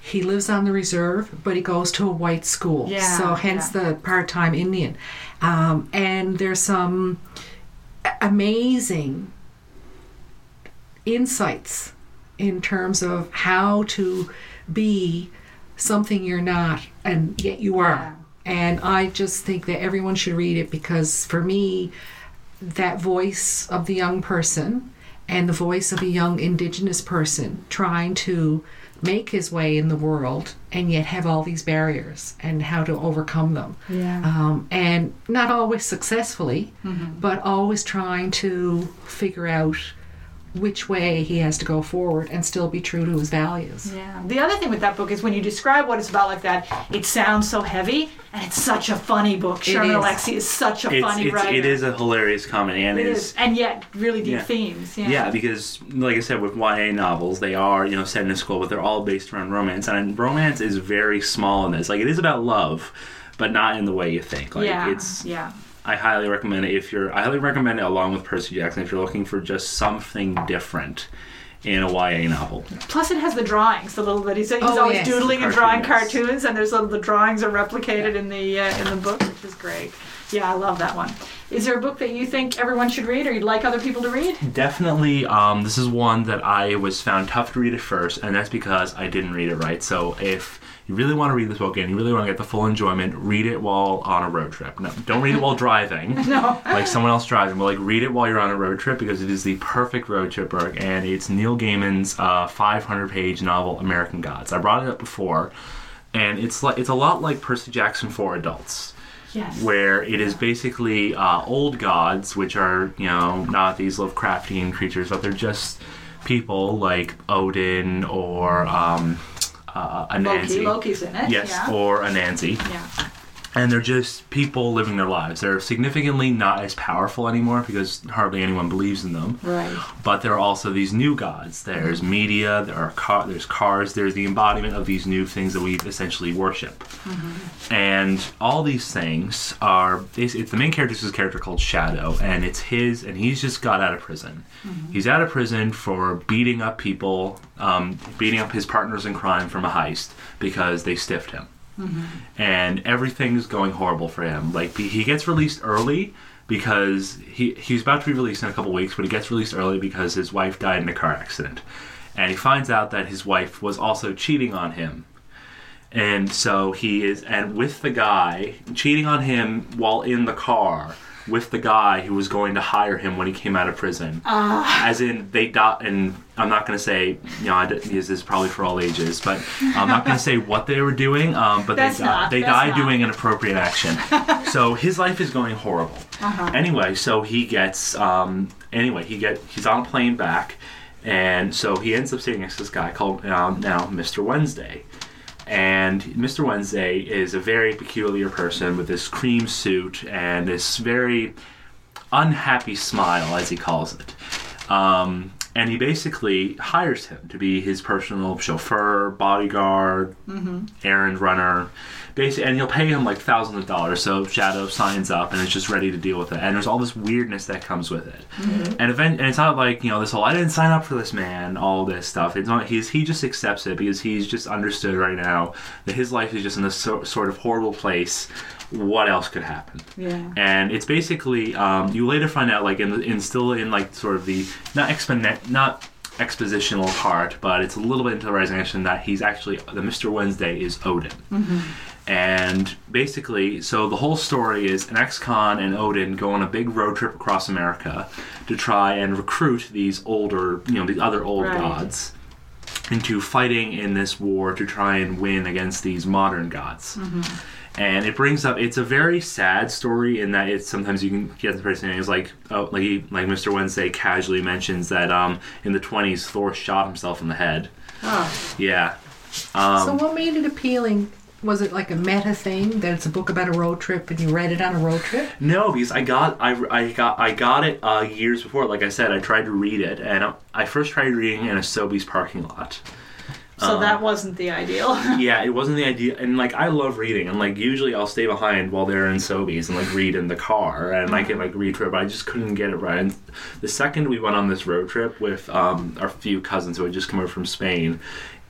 He lives on the reserve, but he goes to a white school. Yeah, so hence yeah. the part time Indian. Um, and there's some amazing insights in terms of how to be something you're not and yet you are. And I just think that everyone should read it because for me, that voice of the young person and the voice of a young indigenous person trying to make his way in the world and yet have all these barriers and how to overcome them. Yeah. Um, and not always successfully, but always trying to figure out which way he has to go forward and still be true to his values. Yeah. The other thing with that book is when you describe what it's about like that, it sounds so heavy, and it's such a funny book. Sherman is. Alexie is such a It's, funny it's, writer. it is a hilarious comedy, and It is is, and yet really deep Yeah. themes. Yeah. Yeah, because like I said, with YA novels, they are you know set in a school, but they're all based around romance, and romance is very small in this. Like it is about love, but not in the way you think. Like yeah. it's, yeah. I highly recommend it if you're. I highly recommend it along with Percy Jackson if you're looking for just something different in a YA novel. Plus, it has the drawings. The little that he's, he's Oh, always yes. doodling and drawing Cartoons. cartoons, and there's little the drawings are replicated in the uh, in the book, which is great. Yeah, I love that one. Is there a book that you think everyone should read, or you'd like other people to read? Definitely, um, this is one that I was found tough to read at first, and that's because I didn't read it right. So if you really want to read this book and you really want to get the full enjoyment, read it while on a road trip. No, don't read it while driving. No. like someone else driving, but like read it while you're on a road trip because it is the perfect road trip book, and it's Neil Gaiman's uh, 500-page novel American Gods. I brought it up before, and it's like it's a lot like Percy Jackson for adults Yes. where it is basically uh, old gods, which are you know not these Lovecraftian creatures, but they're just people like Odin or um, uh, Loki. Anansi. Loki's in it. Yes, Yeah. or Anansi. yeah. And they're just people living their lives. They're significantly not as powerful anymore because hardly anyone believes in them. Right. But there are also these new gods. There's media. There are car- there's cars. There's the embodiment of these new things that we essentially worship. And all these things are. It's, it's the main character's is a character called Shadow, and it's his. And he's just got out of prison. He's out of prison for beating up people, um, beating up his partners in crime from a heist because they stiffed him Mm-hmm. and everything's going horrible for him. Like he gets released early because he he's about to be released in a couple weeks, but he gets released early because his wife died in a car accident, and he finds out that his wife was also cheating on him. And so he is, and with the guy cheating on him while in the car with the guy who was going to hire him when he came out of prison. As in, they died, and I'm not going to say, you know, this is probably for all ages, but I'm not going to say what they were doing, um, but That's they, not, di- they died not. doing inappropriate action. so his life is going horrible. Anyway, so he gets, um, anyway, he get he's on a plane back, and so he ends up sitting next to this guy called um, now Mr. Wednesday. And Mr. Wednesday is a very peculiar person with this cream suit and this very unhappy smile, as he calls it. Um, and he basically hires him to be his personal chauffeur, bodyguard, errand runner. Basically, and he'll pay him like thousands of dollars. So Shadow signs up and is just ready to deal with it. And there's all this weirdness that comes with it. And event, and it's not like you know this whole I didn't sign up for this man, all this stuff. It's not. He's he just accepts it because he's just understood right now that his life is just in this so, sort of horrible place. What else could happen? Yeah. and it's basically um, you later find out like in, the, in still in like sort of the not exponent not expositional part but it's a little bit into the resignation that he's actually the mr wednesday is odin and basically so the whole story is an ex-con and odin go on a big road trip across america to try and recruit these older you know these other old Right. gods into fighting in this war to try and win against these modern gods and it brings up it's a very sad story in that it's sometimes you can get the person is like oh like he, like Mr. Wednesday casually mentions that um in the 20s Thor shot himself in the head Oh. yeah um, so what made it appealing? Was it like a meta thing that it's a book about a road trip and you read it on a road trip? no because I got I, I got I got it uh, years before like I said I tried to read it and I first tried reading in a Sobeys parking lot So Um, that wasn't the ideal. yeah, it wasn't the ideal. And like, I love reading, and like, usually I'll stay behind while they're in Sobeys and like read in the car, and I can like read through it. But I just couldn't get it right. And the second we went on this road trip with um, our few cousins who had just come over from Spain,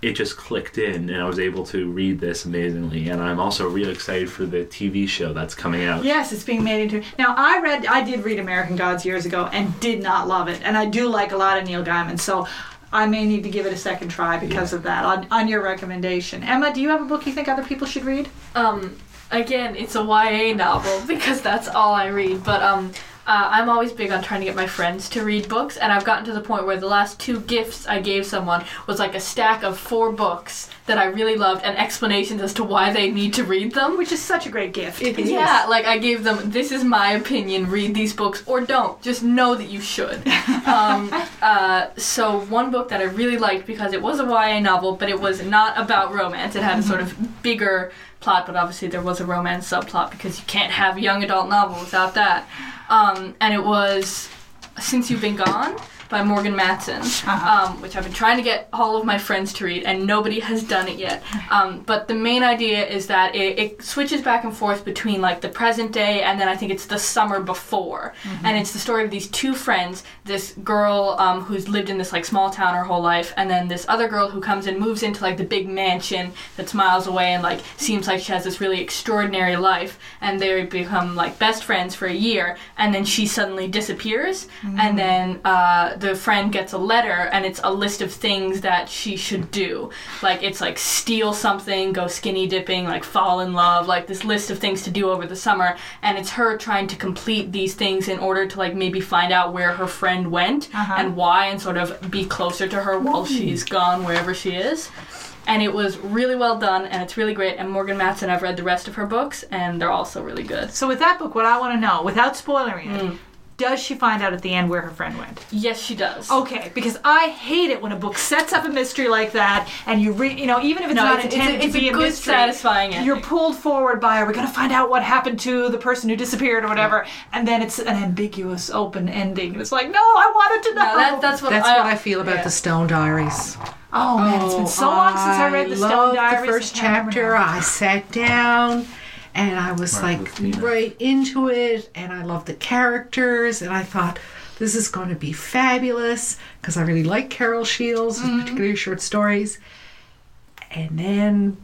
it just clicked in, and I was able to read this amazingly. And I'm also really excited for the TV show that's coming out. Yes, it's being made into. Now, I read, I did read American Gods years ago and did not love it, and I do like a lot of Neil Gaiman, so I may need to give it a second try because of that. On, on your recommendation, Emma, do you have a book you think other people should read? Um, again, it's a YA novel because that's all I read. But um, uh, I'm always big on trying to get my friends to read books, and I've gotten to the point where the last two gifts I gave someone was like a stack of four books that I really loved and explanations as to why they need to read them. Which is such a great gift. It is. Yeah, like I gave them, this is my opinion, read these books or don't. Just know that you should. um, uh, so, one book that I really liked because it was a YA novel, but it was not about romance. It had a sort of bigger plot, but obviously there was a romance subplot because you can't have young adult novel without that. Um, and it was Since You've Been Gone by Morgan Matson, um, which I've been trying to get all of my friends to read, and nobody has done it yet. Um, but the main idea is that it, it switches back and forth between like the present day and then I think it's the summer before, and it's the story of these two friends. This girl um, who's lived in this like small town her whole life, and then this other girl who comes and moves into like the big mansion that's miles away and like seems like she has this really extraordinary life, and they become like best friends for a year, and then she suddenly disappears, and then uh, the friend gets a letter, and it's a list of things that she should do, like it's like steal something, go skinny dipping, like fall in love, like this list of things to do over the summer, and it's her trying to complete these things in order to like maybe find out where her friend went Uh-huh. and why, and sort of be closer to her while she's gone wherever she is. And it was really well done and it's really great. And morgan matson i've read the rest of her books and they're also really good. So with that book, what I want to know, without spoiling it, Mm. Does she find out at the end where her friend went? yes she does Okay, because I hate it when a book sets up a mystery like that, and you read, you know, even if it's no, not it's, it's, intended a, it's to be a a, good mystery, satisfying ending. you're pulled forward by, are we going to find out what happened to the person who disappeared or whatever? And then it's an ambiguous, open ending. It's like, no, I wanted to know. no, that, that's what That's I, what I feel about yeah. the Stone Diaries. oh man, it's been so long since I read the Stone oh, Diaries. the first I can't remember chapter. I sat down and I was Right, like right into it, and I loved the characters, and I thought this is going to be fabulous because I really like Carol Shields, Mm-hmm. particularly short stories. And then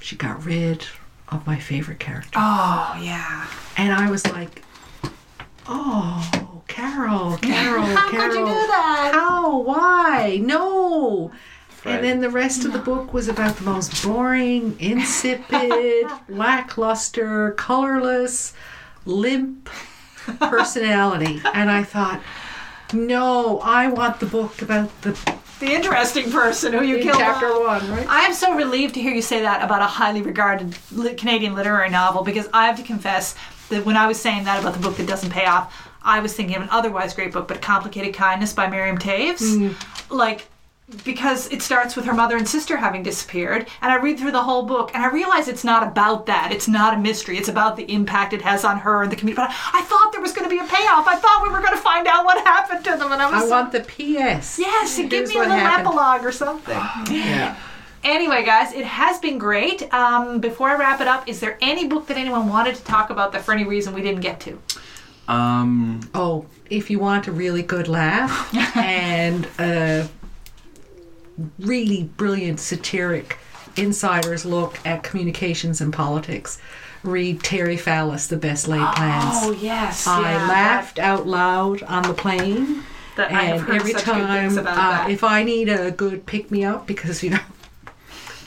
she got rid of my favorite character, Oh yeah. and I was like, "Oh, Carol, Carol, How Carol, could you do that? how? Why? No." And then the rest of the book was about the most boring, insipid, lackluster, colorless, limp personality. And I thought, no, I want the book about the The interesting person who you in killed. chapter off. one, right? I am so relieved to hear you say that about a highly regarded Canadian literary novel because I have to confess that when I was saying that about the book that doesn't pay off, I was thinking of an otherwise great book, but Complicated Kindness by Miriam Toews. Mm. Like, because it starts with her mother and sister having disappeared, and I read through the whole book, and I realize it's not about that. It's not a mystery. It's about the impact it has on her and the community. But I thought there was going to be a payoff. I thought we were going to find out what happened to them, and I was I so- want the PS. Yes, and give me a little happened. epilogue or something. Yeah. Anyway, guys, it has been great. Um, before I wrap it up, is there any book that anyone wanted to talk about that for any reason we didn't get to? Um, Oh, if you want a really good laugh and a really brilliant satiric insider's look at communications and politics, read Terry Fallis, The Best Laid Plans. Oh, yes. I laughed out loud on the plane, That, and every time, uh, that. if I need a good pick me up, because you know,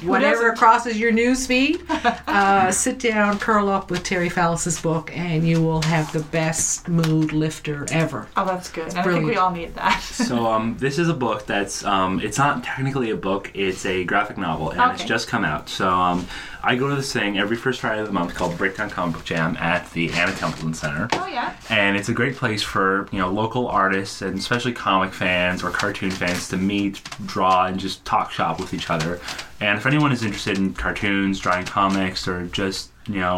whatever crosses your news feed, uh, sit down, curl up with Terry Fallis's book, and you will have the best mood lifter ever. oh, that's good. And I think we all need that. so um, this is a book that's um, it's not technically a book; it's a graphic novel, and it's just come out. So um, I go to this thing every first Friday of the month called Breakdown Comic Book Jam at the Anna Templeton Center. oh, yeah. and it's a great place for you know local artists and especially comic fans or cartoon fans to meet, draw, and just talk shop with each other. And if anyone is interested in cartoons, drawing comics, or just you know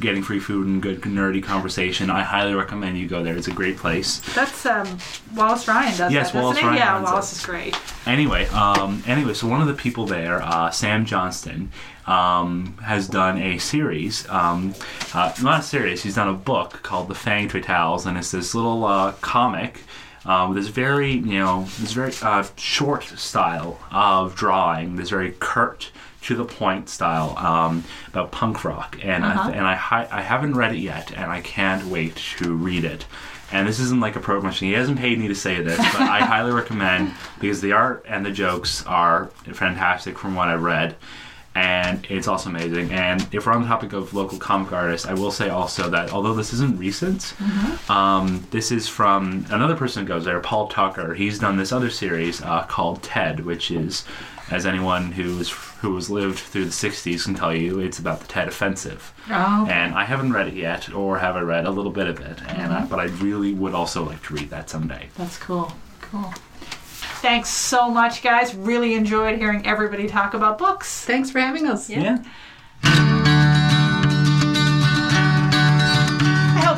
getting free food and good nerdy conversation, I highly recommend you go there. It's a great place. That's um, Wallace Ryan does Yes, that, Wallace it? Ryan Yeah, Wallace it. is great. Anyway, um, anyway, so one of the people there, uh, Sam Johnston, um, has done a series. Um, uh, not a series. He's done a book called The Fang Fatales, and it's this little uh, comic. Um, this very, you know, this very uh, short style of drawing, this very curt, to the point style um, about punk rock, and I, and I hi- I haven't read it yet, and I can't wait to read it. And this isn't like a promotion. He hasn't paid me to say this, but I highly recommend because the art and the jokes are fantastic from what I've read. And it's also amazing. And if we're on the topic of local comic artists, I will say also that although this isn't recent, um, this is from another person who goes there, Paul Tucker. He's done this other series uh, called Tet, which is as anyone who's who has lived through the '60s can tell you, it's about the Tet Offensive. Oh, And I haven't read it yet, or have I read a little bit of it? And Mm-hmm. uh, but I really would also like to read that someday. That's cool. Cool. Thanks so much, guys. Really enjoyed hearing everybody talk about books. Thanks for having us. Yeah. I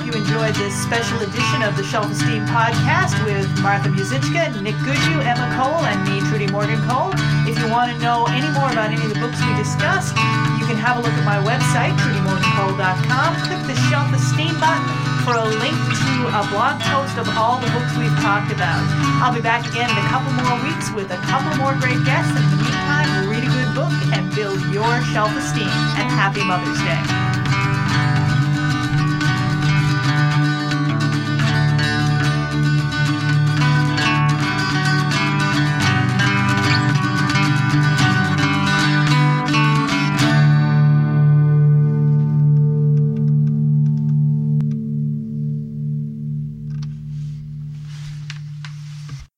hope you enjoyed this special edition of the Shelf Esteem podcast with Martha Muzychka, Nick Gushue, Emma Cole, and me, Trudy Morgan Cole. If you want to know any more about any of the books we discussed, you can have a look at my website, trudymorgancole.com. Click the Shelf Esteem button for a link to a blog post of all the books we've talked about. I'll be back again in a couple more weeks with a couple more great guests. In the meantime, read a good book and build your shelf esteem. And happy Mother's Day.